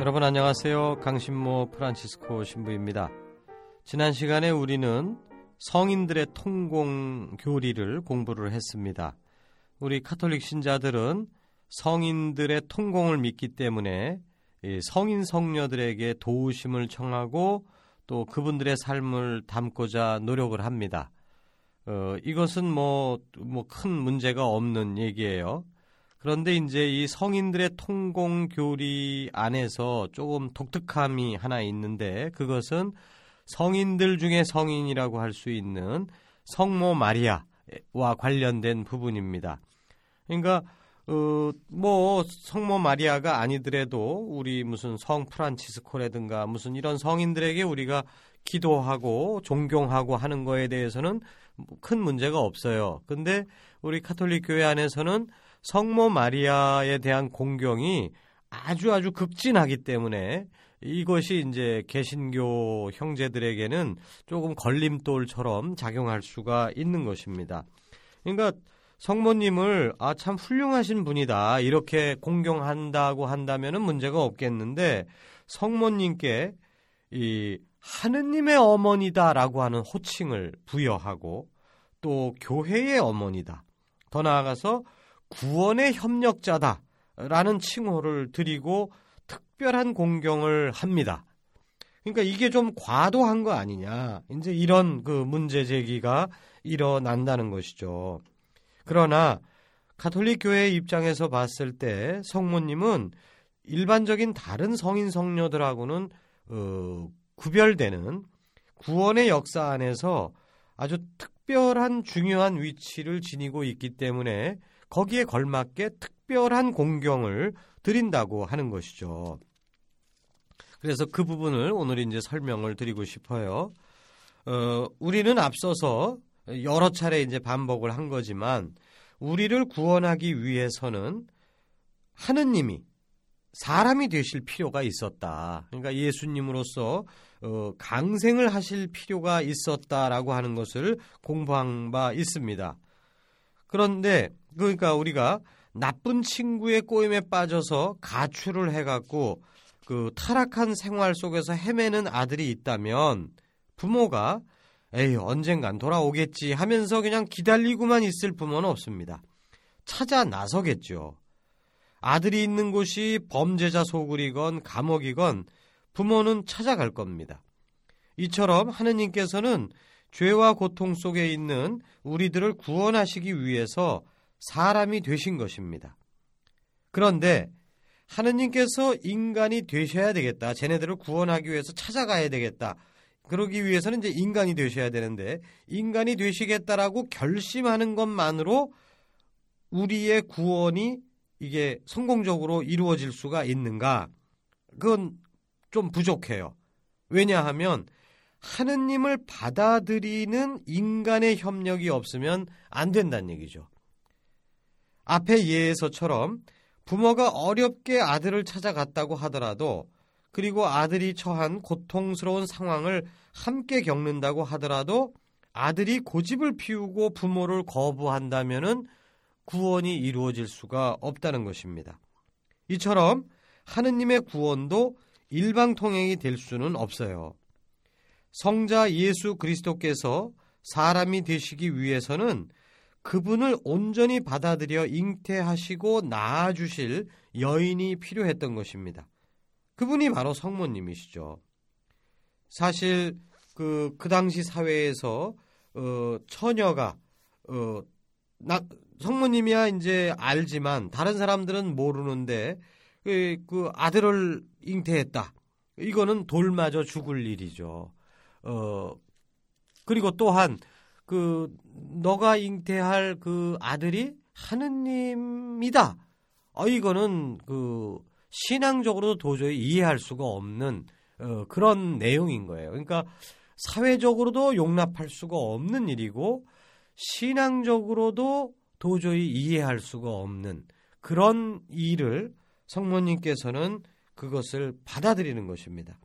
여러분 안녕하세요. 강신모 프란치스코 신부입니다. 지난 시간에 우리는 성인들의 통공 교리를 공부를 했습니다. 우리 카톨릭 신자들은 성인들의 통공을 믿기 때문에 성인 성녀들에게 도우심을 청하고 또 그분들의 삶을 담고자 노력을 합니다. 어, 이것은 뭐, 뭐 큰 문제가 없는 얘기예요. 그런데 이제 이 성인들의 통공 교리 안에서 조금 독특함이 하나 있는데 그것은 성인들 중에 성인이라고 할 수 있는 성모 마리아와 관련된 부분입니다. 그러니까 어, 뭐 성모 마리아가 아니더라도 우리 무슨 성 프란치스코라든가 무슨 이런 성인들에게 우리가 기도하고 존경하고 하는 거에 대해서는 큰 문제가 없어요. 근데 우리 카톨릭 교회 안에서는 성모 마리아에 대한 공경이 아주 아주 극진하기 때문에 이것이 이제 개신교 형제들에게는 조금 걸림돌처럼 작용할 수가 있는 것입니다. 그러니까 성모님을 아 참 훌륭하신 분이다 이렇게 공경한다고 한다면은 문제가 없겠는데 성모님께 이 하느님의 어머니다라고 하는 호칭을 부여하고 또 교회의 어머니다. 더 나아가서 구원의 협력자다라는 칭호를 드리고 특별한 공경을 합니다. 그러니까 이게 좀 과도한 거 아니냐. 이제 이런 그 문제 제기가 일어난다는 것이죠. 그러나 가톨릭 교회 입장에서 봤을 때 성모님은 일반적인 다른 성인 성녀들하고는 어, 구별되는 구원의 역사 안에서 아주 특별한 중요한 위치를 지니고 있기 때문에 거기에 걸맞게 특별한 공경을 드린다고 하는 것이죠. 그래서 그 부분을 오늘 이제 설명을 드리고 싶어요. 어, 우리는 앞서서 여러 차례 이제 반복을 한 거지만 우리를 구원하기 위해서는 하느님이 사람이 되실 필요가 있었다. 그러니까 예수님으로서 어, 강생을 하실 필요가 있었다라고 하는 것을 공부한 바 있습니다. 그런데 그러니까 우리가 나쁜 친구의 꼬임에 빠져서 가출을 해갖고 그 타락한 생활 속에서 헤매는 아들이 있다면 부모가 에이 언젠간 돌아오겠지 하면서 그냥 기다리고만 있을 부모는 없습니다. 찾아 나서겠죠. 아들이 있는 곳이 범죄자 소굴이건 감옥이건 부모는 찾아갈 겁니다. 이처럼 하느님께서는 죄와 고통 속에 있는 우리들을 구원하시기 위해서 사람이 되신 것입니다. 그런데 하느님께서 인간이 되셔야 되겠다. 쟤네들을 구원하기 위해서 찾아가야 되겠다. 그러기 위해서는 이제 인간이 되셔야 되는데 인간이 되시겠다라고 결심하는 것만으로 우리의 구원이 이게 성공적으로 이루어질 수가 있는가? 그건 좀 부족해요. 왜냐하면 하느님을 받아들이는 인간의 협력이 없으면 안 된다는 얘기죠. 앞에 예에서처럼 부모가 어렵게 아들을 찾아갔다고 하더라도 그리고 아들이 처한 고통스러운 상황을 함께 겪는다고 하더라도 아들이 고집을 피우고 부모를 거부한다면 구원이 이루어질 수가 없다는 것입니다. 이처럼 하느님의 구원도 일방통행이 될 수는 없어요. 성자 예수 그리스도께서 사람이 되시기 위해서는 그분을 온전히 받아들여 잉태하시고 낳아주실 여인이 필요했던 것입니다. 그분이 바로 성모님이시죠. 사실 그, 그 당시 사회에서 어, 처녀가 어, 나, 성모님이야 이제 알지만 다른 사람들은 모르는데 그, 그 아들을 잉태했다. 이거는 돌마저 죽을 일이죠. 어 그리고 또한 그 너가 잉태할 그 아들이 하느님이다. 어 이거는 그 신앙적으로 도저히 이해할 수가 없는 어, 그런 내용인 거예요. 그러니까 사회적으로도 용납할 수가 없는 일이고 신앙적으로도 도저히 이해할 수가 없는 그런 일을 성모님께서는 그것을 받아들이는 것입니다.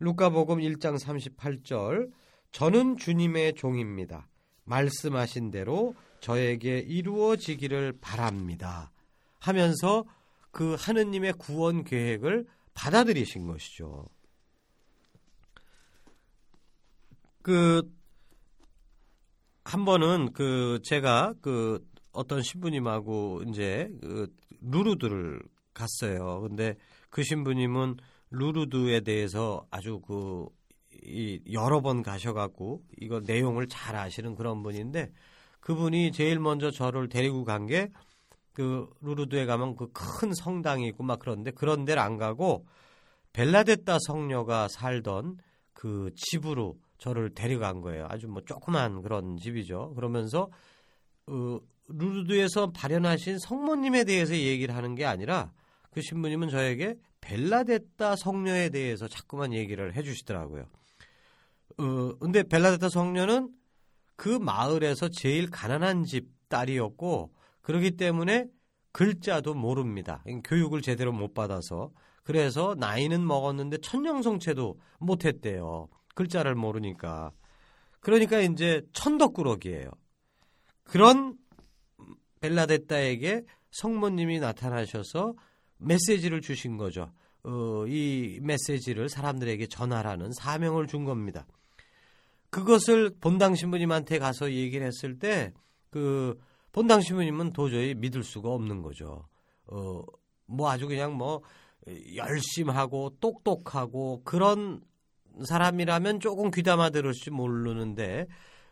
루카복음 1장 38절 저는 주님의 종입니다. 말씀하신 대로 저에게 이루어지기를 바랍니다. 하면서 그 하느님의 구원 계획을 받아들이신 것이죠. 그, 한 번은 그, 제가 그, 어떤 신부님하고 이제 그 루루드를 갔어요. 근데 그 신부님은 루루드에 대해서 아주 그, 이 여러 번 가셔갖고 이거 내용을 잘 아시는 그런 분인데 그분이 제일 먼저 저를 데리고 간 게 그 루루드에 가면 그 큰 성당이 있고 막 그런데 그런 데를 안 가고 벨라데타 성녀가 살던 그 집으로 저를 데려간 거예요. 아주 뭐 조그만 그런 집이죠. 그러면서 어, 루르드에서 발현하신 성모님에 대해서 얘기를 하는 게 아니라 그 신부님은 저에게 벨라데타 성녀에 대해서 자꾸만 얘기를 해주시더라고요. 어, 근데 벨라데타 성녀는 그 마을에서 제일 가난한 집 딸이었고 그러기 때문에 글자도 모릅니다. 교육을 제대로 못 받아서 그래서 나이는 먹었는데 천년성체도 못했대요. 글자를 모르니까. 그러니까 이제 천덕꾸러기예요. 그런 벨라데타에게 성모님이 나타나셔서 메시지를 주신 거죠. 어, 이 메시지를 사람들에게 전하라는 사명을 준 겁니다. 그것을 본당 신부님한테 가서 얘기를 했을 때 그 본당 신부님은 도저히 믿을 수가 없는 거죠. 어, 뭐 아주 그냥 뭐 열심하고 똑똑하고 그런 사람이라면 조금 귀담아 들을지 모르는데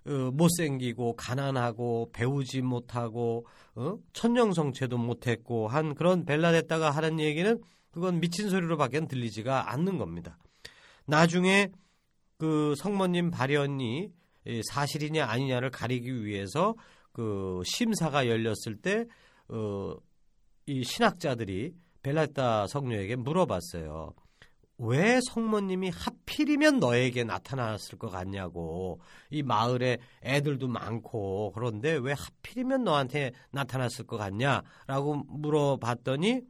어, 못생기고 가난하고 배우지 못하고 어? 천년성체도 못했고 한 그런 벨라데타가 하는 얘기는 그건 미친 소리로밖에 들리지가 않는 겁니다. 나중에 그 성모님 발현이 사실이냐 아니냐를 가리기 위해서 그 심사가 열렸을 때 어, 이 신학자들이 벨라타 성녀에게 물어봤어요. 왜 성모님이 하필이면 너에게 나타났을 것 같냐고. 이 마을에 애들도 많고 그런데 왜 하필이면 너한테 나타났을 것 같냐라고 물어봤더니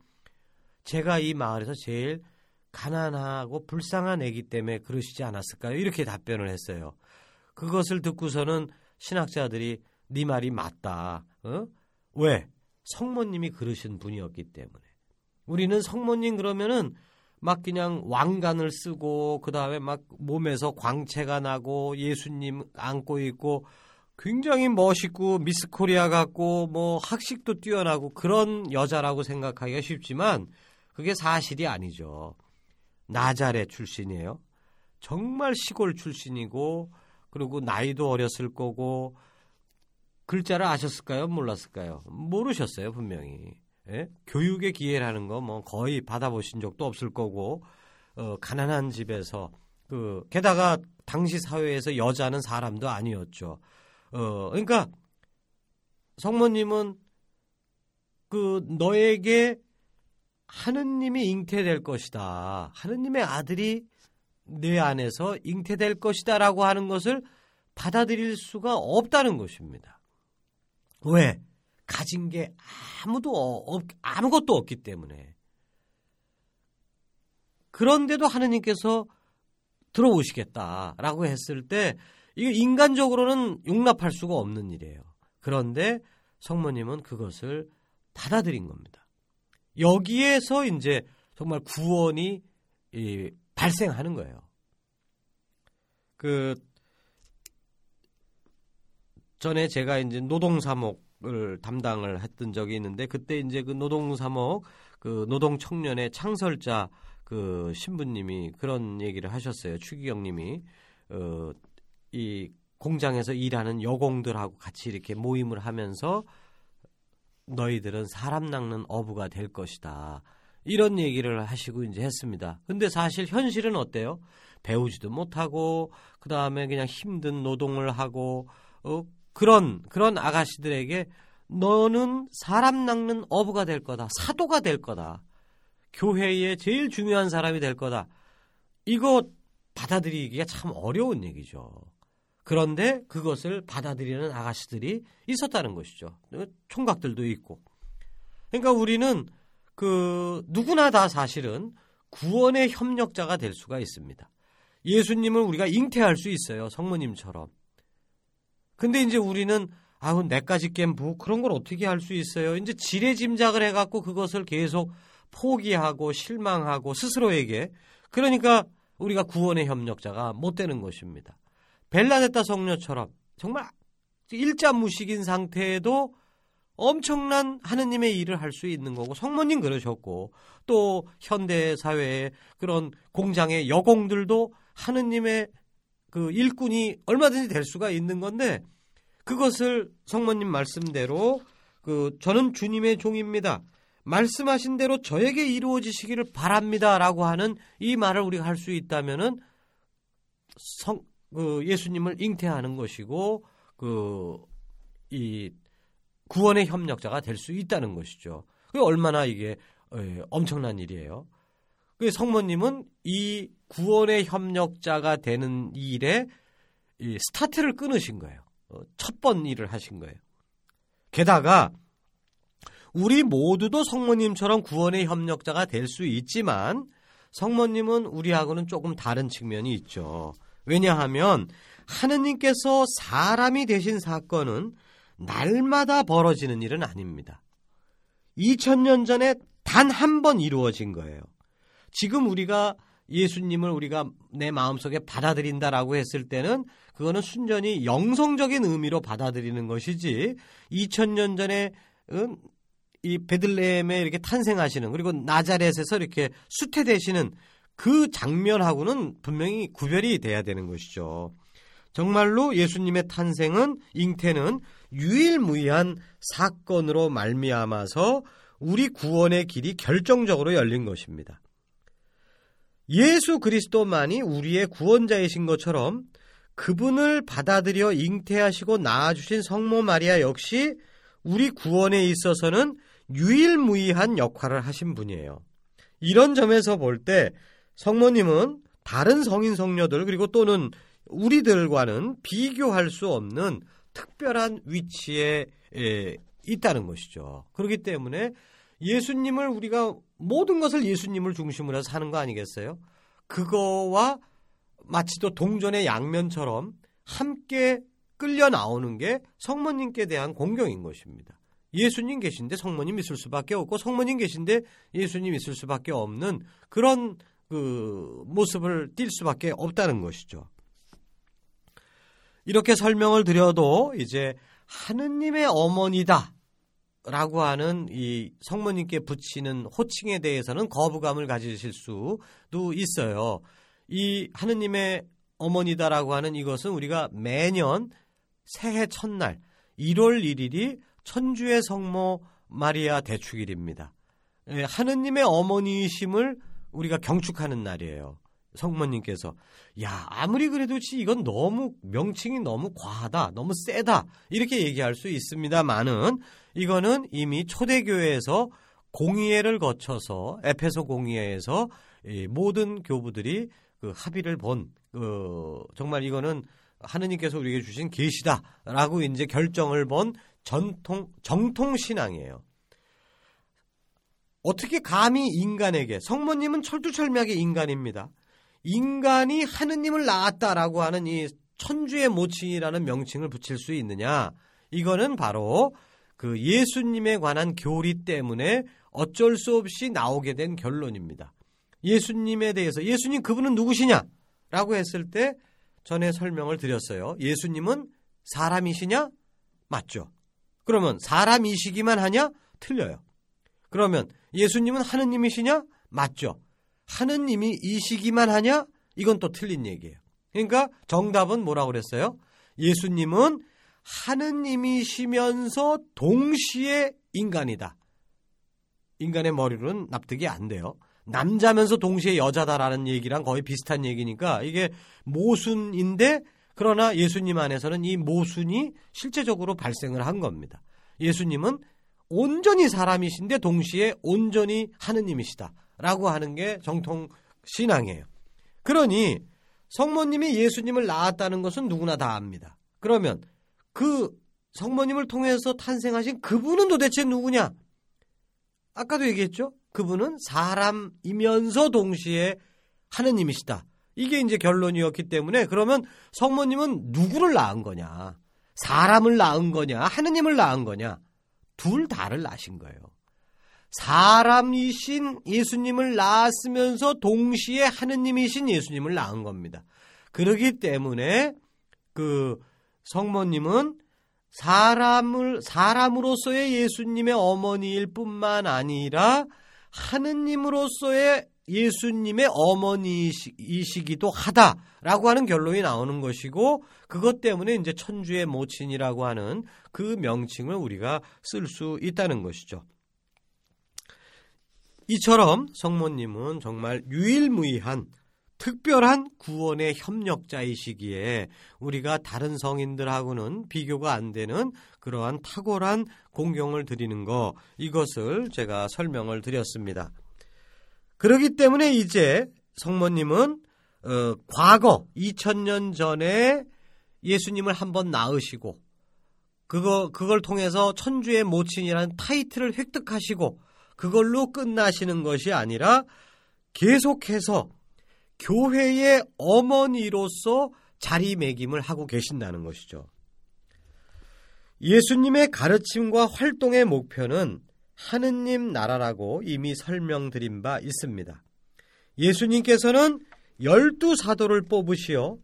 제가 이 마을에서 제일 가난하고 불쌍한 애기 때문에 그러시지 않았을까요? 이렇게 답변을 했어요. 그것을 듣고서는 신학자들이 네 말이 맞다. 어? 왜? 성모님이 그러신 분이었기 때문에. 우리는 성모님 그러면은 막 그냥 왕관을 쓰고 그 다음에 막 몸에서 광채가 나고 예수님 안고 있고 굉장히 멋있고 미스 코리아 같고 뭐 학식도 뛰어나고 그런 여자라고 생각하기가 쉽지만 그게 사실이 아니죠. 나자렛 출신이에요. 정말 시골 출신이고 그리고 나이도 어렸을 거고 글자를 아셨을까요? 몰랐을까요? 모르셨어요, 분명히. 예? 교육의 기회라는 거 뭐 거의 받아보신 적도 없을 거고 어, 가난한 집에서 그 게다가 당시 사회에서 여자는 사람도 아니었죠. 어, 그러니까 성모님은 그 너에게 하느님이 잉태될 것이다. 하느님의 아들이 내 안에서 잉태될 것이다라고 하는 것을 받아들일 수가 없다는 것입니다. 왜? 가진 게 아무도 없, 아무것도 없기 때문에. 그런데도 하느님께서 들어오시겠다라고 했을 때 이게 인간적으로는 용납할 수가 없는 일이에요. 그런데 성모님은 그것을 받아들인 겁니다. 여기에서 이제 정말 구원이 발생하는 거예요. 그 전에 제가 이제 노동사목 을 담당을 했던 적이 있는데 그때 이제 그 노동 사목 그 노동 청년의 창설자 그 신부님이 그런 얘기를 하셨어요. 추기경님이 어, 이 공장에서 일하는 여공들하고 같이 이렇게 모임을 하면서 너희들은 사람 낚는 어부가 될 것이다. 이런 얘기를 하시고 이제 했습니다. 근데 사실 현실은 어때요? 배우지도 못하고 그 다음에 그냥 힘든 노동을 하고 어, 그런 그런 아가씨들에게 너는 사람 낚는 어부가 될 거다. 사도가 될 거다. 교회의 제일 중요한 사람이 될 거다. 이거 받아들이기가 참 어려운 얘기죠. 그런데 그것을 받아들이는 아가씨들이 있었다는 것이죠. 총각들도 있고. 그러니까 우리는 그 누구나 다 사실은 구원의 협력자가 될 수가 있습니다. 예수님을 우리가 잉태할 수 있어요. 성모님처럼. 근데 이제 우리는 아우 내까지 깬부 그런 걸 어떻게 할 수 있어요? 이제 지레 짐작을 해갖고 그것을 계속 포기하고 실망하고 스스로에게 그러니까 우리가 구원의 협력자가 못 되는 것입니다. 벨라데타 성녀처럼 정말 일자 무식인 상태에도 엄청난 하느님의 일을 할 수 있는 거고 성모님 그러셨고 또 현대 사회의 그런 공장의 여공들도 하느님의 그 일꾼이 얼마든지 될 수가 있는 건데 그것을 성모님 말씀대로 그 저는 주님의 종입니다. 말씀하신 대로 저에게 이루어지시기를 바랍니다라고 하는 이 말을 우리가 할 수 있다면은 성, 그 예수님을 잉태하는 것이고 그 이 구원의 협력자가 될 수 있다는 것이죠. 그 얼마나 이게 예, 엄청난 일이에요. 그 성모님은 이 구원의 협력자가 되는 일에 이 스타트를 끊으신 거예요. 어, 첫번 일을 하신 거예요. 게다가 우리 모두도 성모님처럼 구원의 협력자가 될 수 있지만 성모님은 우리하고는 조금 다른 측면이 있죠. 왜냐하면 하느님께서 사람이 되신 사건은 날마다 벌어지는 일은 아닙니다. 2000년 전에 단 한 번 이루어진 거예요. 지금 우리가 예수님을 우리가 내 마음속에 받아들인다라고 했을 때는 그거는 순전히 영성적인 의미로 받아들이는 것이지 2000년 전에 이 베들레헴에 이렇게 탄생하시는 그리고 나자렛에서 이렇게 수태되시는 그 장면하고는 분명히 구별이 돼야 되는 것이죠. 정말로 예수님의 탄생은 잉태는 유일무이한 사건으로 말미암아서 우리 구원의 길이 결정적으로 열린 것입니다. 예수 그리스도만이 우리의 구원자이신 것처럼 그분을 받아들여 잉태하시고 낳아주신 성모 마리아 역시 우리 구원에 있어서는 유일무이한 역할을 하신 분이에요. 이런 점에서 볼 때 성모님은 다른 성인 성녀들 그리고 또는 우리들과는 비교할 수 없는 특별한 위치에 에, 있다는 것이죠. 그렇기 때문에 예수님을 우리가 모든 것을 예수님을 중심으로 해서 사는 거 아니겠어요? 그거와 마치 또 동전의 양면처럼 함께 끌려 나오는 게 성모님께 대한 공경인 것입니다. 예수님 계신데 성모님 있을 수밖에 없고 성모님 계신데 예수님 있을 수밖에 없는 그런 그 모습을 띌 수밖에 없다는 것이죠. 이렇게 설명을 드려도 이제 하느님의 어머니다 라고 하는 이 성모님께 붙이는 호칭에 대해서는 거부감을 가지실 수도 있어요. 이 하느님의 어머니다라고 하는 이것은 우리가 매년 새해 첫날 1월 1일이 천주의 성모 마리아 대축일입니다. 예, 하느님의 어머니이심을 우리가 경축하는 날이에요. 성모님께서 야 아무리 그래도 이건 너무 명칭이 너무 과하다 너무 세다 이렇게 얘기할 수 있습니다만은 이거는 이미 초대교회에서 공의회를 거쳐서 에페소 공의회에서 모든 교부들이 그 합의를 본 그, 정말 이거는 하느님께서 우리에게 주신 계시다라고 이제 결정을 본 전통 정통 신앙이에요. 어떻게 감히 인간에게 성모님은 철두철미하게 인간입니다. 인간이 하느님을 낳았다라고 하는 이 천주의 모친이라는 명칭을 붙일 수 있느냐? 이거는 바로 그 예수님에 관한 교리 때문에 어쩔 수 없이 나오게 된 결론입니다. 예수님에 대해서 예수님 그분은 누구시냐? 라고 했을 때 전에 설명을 드렸어요. 예수님은 사람이시냐? 맞죠. 그러면 사람이시기만 하냐? 틀려요. 그러면 예수님은 하느님이시냐? 맞죠. 하느님이 이시기만 하냐? 이건 또 틀린 얘기예요. 그러니까 정답은 뭐라고 그랬어요? 예수님은 하느님이시면서 동시에 인간이다. 인간의 머리로는 납득이 안 돼요. 남자면서 동시에 여자다라는 얘기랑 거의 비슷한 얘기니까 이게 모순인데 그러나 예수님 안에서는 이 모순이 실제적으로 발생을 한 겁니다. 예수님은 온전히 사람이신데 동시에 온전히 하느님이시다 라고 하는 게 정통 신앙이에요. 그러니 성모님이 예수님을 낳았다는 것은 누구나 다 압니다. 그러면 그 성모님을 통해서 탄생하신 그분은 도대체 누구냐? 아까도 얘기했죠? 그분은 사람이면서 동시에 하느님이시다. 이게 이제 결론이었기 때문에 그러면 성모님은 누구를 낳은 거냐? 사람을 낳은 거냐? 하느님을 낳은 거냐? 둘 다를 낳으신 거예요. 사람이신 예수님을 낳았으면서 동시에 하느님이신 예수님을 낳은 겁니다. 그러기 때문에 그 성모님은 사람을 사람으로서의 예수님의 어머니일 뿐만 아니라 하느님으로서의 예수님의 어머니이시기도 하다라고 하는 결론이 나오는 것이고 그것 때문에 이제 천주의 모친이라고 하는 그 명칭을 우리가 쓸 수 있다는 것이죠. 이처럼 성모님은 정말 유일무이한 특별한 구원의 협력자이시기에 우리가 다른 성인들하고는 비교가 안 되는 그러한 탁월한 공경을 드리는 것 이것을 제가 설명을 드렸습니다. 그렇기 때문에 이제 성모님은 어, 과거 2000년 전에 예수님을 한번 낳으시고 그거 그걸 통해서 천주의 모친이라는 타이틀을 획득하시고 그걸로 끝나시는 것이 아니라 계속해서 교회의 어머니로서 자리매김을 하고 계신다는 것이죠. 예수님의 가르침과 활동의 목표는 하느님 나라라고 이미 설명드린 바 있습니다. 예수님께서는 열두 사도를 뽑으시어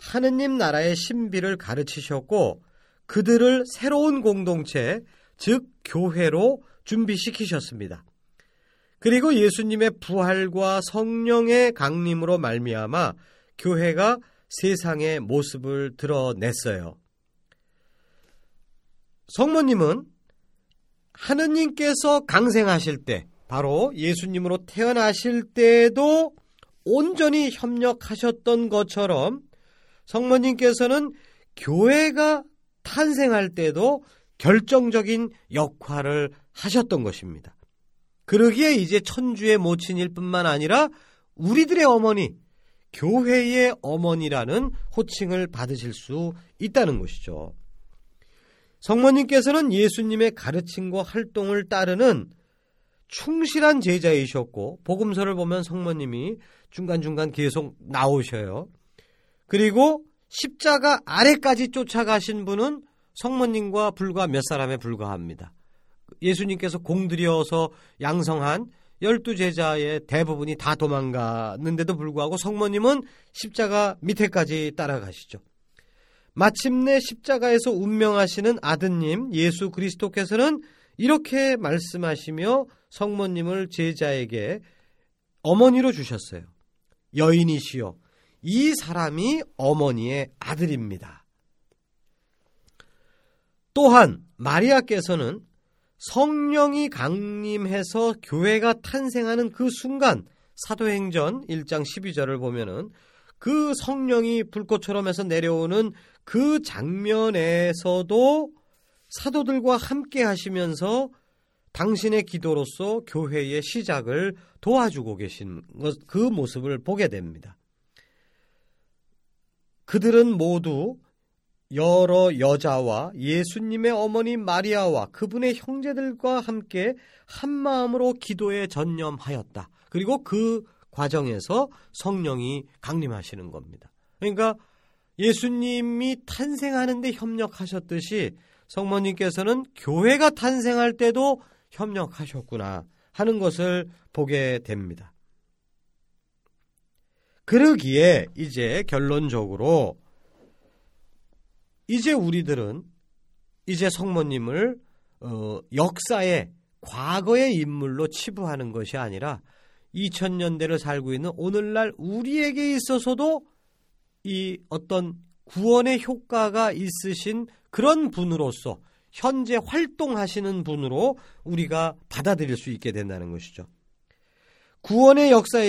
하느님 나라의 신비를 가르치셨고 그들을 새로운 공동체, 즉 교회로 준비시키셨습니다. 그리고 예수님의 부활과 성령의 강림으로 말미암아 교회가 세상의 모습을 드러냈어요. 성모님은 하느님께서 강생하실 때, 바로 예수님으로 태어나실 때에도 온전히 협력하셨던 것처럼 성모님께서는 교회가 탄생할 때도 결정적인 역할을 하셨던 것입니다. 그러기에 이제 천주의 모친일 뿐만 아니라 우리들의 어머니, 교회의 어머니라는 호칭을 받으실 수 있다는 것이죠. 성모님께서는 예수님의 가르침과 활동을 따르는 충실한 제자이셨고, 복음서를 보면 성모님이 중간중간 계속 나오셔요. 그리고 십자가 아래까지 쫓아가신 분은 성모님과 불과 몇 사람에 불과합니다. 예수님께서 공들여서 양성한 열두 제자의 대부분이 다 도망갔는데도 불구하고 성모님은 십자가 밑에까지 따라가시죠. 마침내 십자가에서 운명하시는 아드님 예수 그리스도께서는 이렇게 말씀하시며 성모님을 제자에게 어머니로 주셨어요. 여인이시여, 이 사람이 어머니의 아들입니다. 또한 마리아께서는 성령이 강림해서 교회가 탄생하는 그 순간 사도행전 1장 12절을 보면은 그 성령이 불꽃처럼 해서 내려오는 그 장면에서도 사도들과 함께 하시면서 당신의 기도로서 교회의 시작을 도와주고 계신 그 모습을 보게 됩니다. 그들은 모두 여러 여자와 예수님의 어머니 마리아와 그분의 형제들과 함께 한 마음으로 기도에 전념하였다. 그리고 그 과정에서 성령이 강림하시는 겁니다. 그러니까 예수님이 탄생하는데 협력하셨듯이 성모님께서는 교회가 탄생할 때도 협력하셨구나 하는 것을 보게 됩니다. 그러기에 이제 결론적으로 이제 우리들은 이제 성모님을 어, 역사의 과거의 인물로 치부하는 것이 아니라 2000년대를 살고 있는 오늘날 우리에게 있어서도 이 어떤 구원의 효과가 있으신 그런 분으로서 현재 활동하시는 분으로 우리가 받아들일 수 있게 된다는 것이죠. 구원의 역사에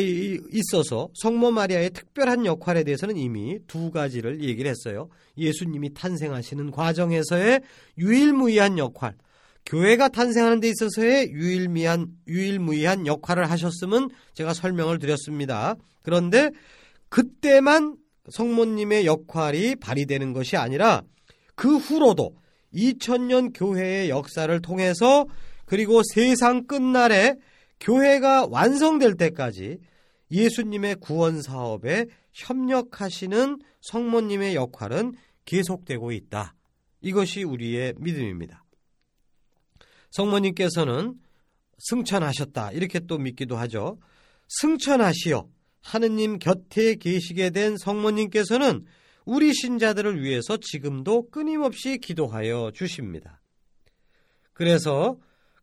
있어서 성모 마리아의 특별한 역할에 대해서는 이미 두 가지를 얘기를 했어요. 예수님이 탄생하시는 과정에서의 유일무이한 역할, 교회가 탄생하는 데 있어서의 유일미한, 유일무이한 역할을 하셨음은 제가 설명을 드렸습니다. 그런데 그때만 성모님의 역할이 발휘되는 것이 아니라 그 후로도 2000년 교회의 역사를 통해서 그리고 세상 끝날에 교회가 완성될 때까지 예수님의 구원 사업에 협력하시는 성모님의 역할은 계속되고 있다. 이것이 우리의 믿음입니다. 성모님께서는 승천하셨다. 이렇게 또 믿기도 하죠. 승천하시어 하느님 곁에 계시게 된 성모님께서는 우리 신자들을 위해서 지금도 끊임없이 기도하여 주십니다. 그래서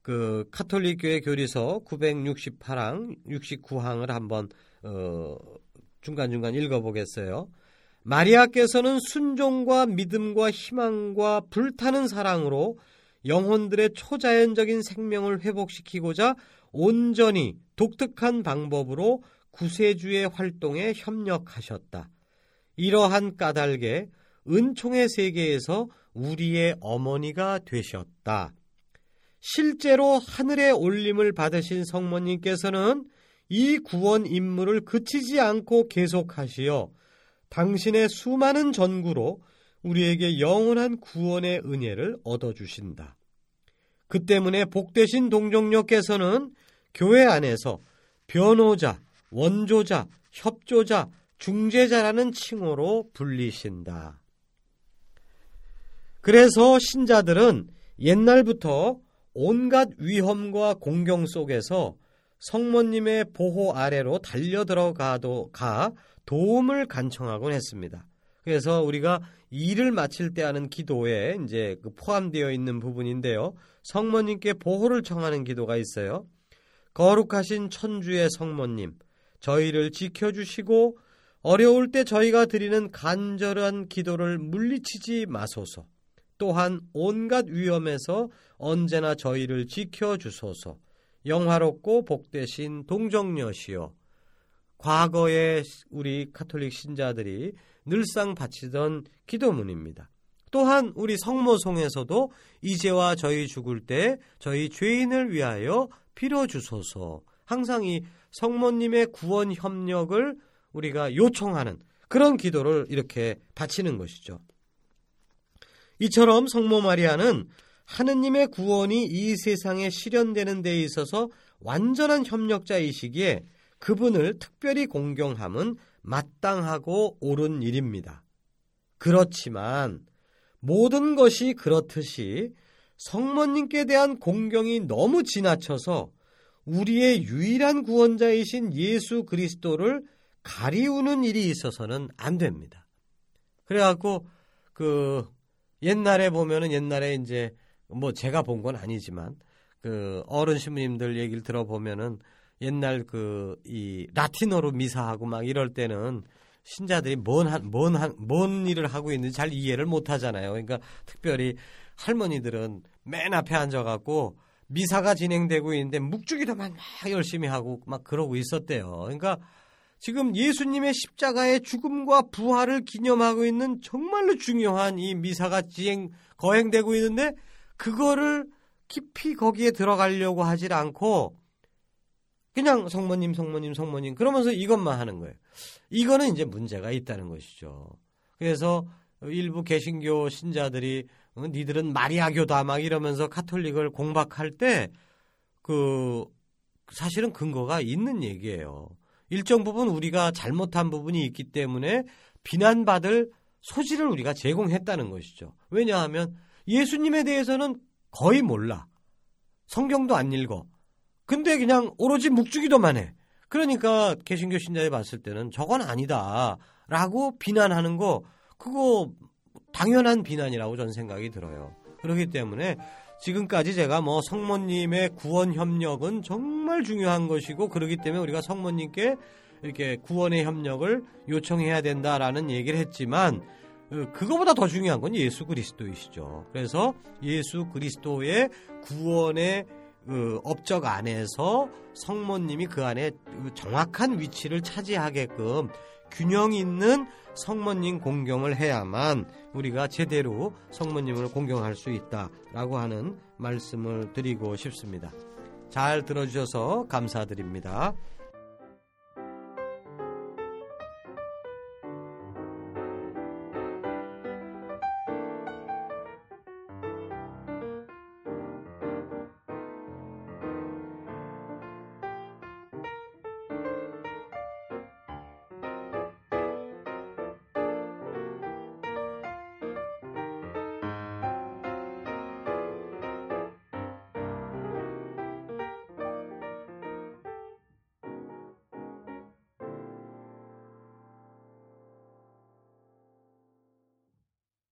그 카톨릭 교회 교리서 968항, 69항을 한번 어, 중간중간 읽어 보겠어요. 마리아께서는 순종과 믿음과 희망과 불타는 사랑으로 영혼들의 초자연적인 생명을 회복시키고자 온전히 독특한 방법으로 구세주의 활동에 협력하셨다. 이러한 까닭에 은총의 세계에서 우리의 어머니가 되셨다. 실제로 하늘에 올림을 받으신 성모님께서는 이 구원 임무를 그치지 않고 계속하시어 당신의 수많은 전구로 우리에게 영원한 구원의 은혜를 얻어주신다. 그 때문에 복되신 동정녀께서는 교회 안에서 변호자, 원조자, 협조자, 중재자라는 칭호로 불리신다. 그래서 신자들은 옛날부터 온갖 위험과 공경 속에서 성모님의 보호 아래로 달려 들어가도 가 도움을 간청하곤 했습니다. 그래서 우리가 일을 마칠 때 하는 기도에 이제 그 포함되어 있는 부분인데요. 성모님께 보호를 청하는 기도가 있어요. 거룩하신 천주의 성모님, 저희를 지켜주시고 어려울 때 저희가 드리는 간절한 기도를 물리치지 마소서. 또한 온갖 위험에서 언제나 저희를 지켜 주소서. 영화롭고 복되신 동정녀시여. 과거에 우리 카톨릭 신자들이 늘상 바치던 기도문입니다. 또한 우리 성모송에서도 이제와 저희 죽을 때 저희 죄인을 위하여 빌어 주소서. 항상 이 성모님의 구원 협력을 우리가 요청하는 그런 기도를 이렇게 바치는 것이죠. 이처럼 성모 마리아는 하느님의 구원이 이 세상에 실현되는 데 있어서 완전한 협력자이시기에 그분을 특별히 공경함은 마땅하고 옳은 일입니다. 그렇지만 모든 것이 그렇듯이 성모님께 대한 공경이 너무 지나쳐서 우리의 유일한 구원자이신 예수 그리스도를 가리우는 일이 있어서는 안 됩니다. 그래갖고 그 옛날에 보면은 옛날에 이제 뭐 제가 본 건 아니지만 그 어른 신부님들 얘기를 들어보면은 옛날 그 이 라틴어로 미사하고 막 이럴 때는 신자들이 뭔 한, 뭔 한, 뭔 일을 하고 있는지 잘 이해를 못 하잖아요. 그러니까 특별히 할머니들은 맨 앞에 앉아갖고 미사가 진행되고 있는데 묵주기도만 막 열심히 하고 막 그러고 있었대요. 그러니까 지금 예수님의 십자가의 죽음과 부활을 기념하고 있는 정말로 중요한 이 미사가 지행, 거행되고 있는데 그거를 깊이 거기에 들어가려고 하질 않고 그냥 성모님, 성모님, 성모님 그러면서 이것만 하는 거예요. 이거는 이제 문제가 있다는 것이죠. 그래서 일부 개신교 신자들이 어, 니들은 마리아교다 막 이러면서 카톨릭을 공박할 때 그 사실은 근거가 있는 얘기예요. 일정 부분 우리가 잘못한 부분이 있기 때문에 비난받을 소지를 우리가 제공했다는 것이죠. 왜냐하면 예수님에 대해서는 거의 몰라. 성경도 안 읽어. 근데 그냥 오로지 묵주기도만 해. 그러니까 개신교 신자에 봤을 때는 저건 아니다. 라고 비난하는 거, 그거 당연한 비난이라고 저는 생각이 들어요. 그렇기 때문에 지금까지 제가 뭐 성모님의 구원 협력은 정말 중요한 것이고 그러기 때문에 우리가 성모님께 이렇게 구원의 협력을 요청해야 된다라는 얘기를 했지만 어, 그거보다 더 중요한 건 예수 그리스도이시죠. 그래서 예수 그리스도의 구원의 그 업적 안에서 성모님이 그 안에 정확한 위치를 차지하게끔 균형 있는 성모님 공경을 해야만 우리가 제대로 성모님을 공경할 수 있다라고 하는 말씀을 드리고 싶습니다. 잘 들어주셔서 감사드립니다.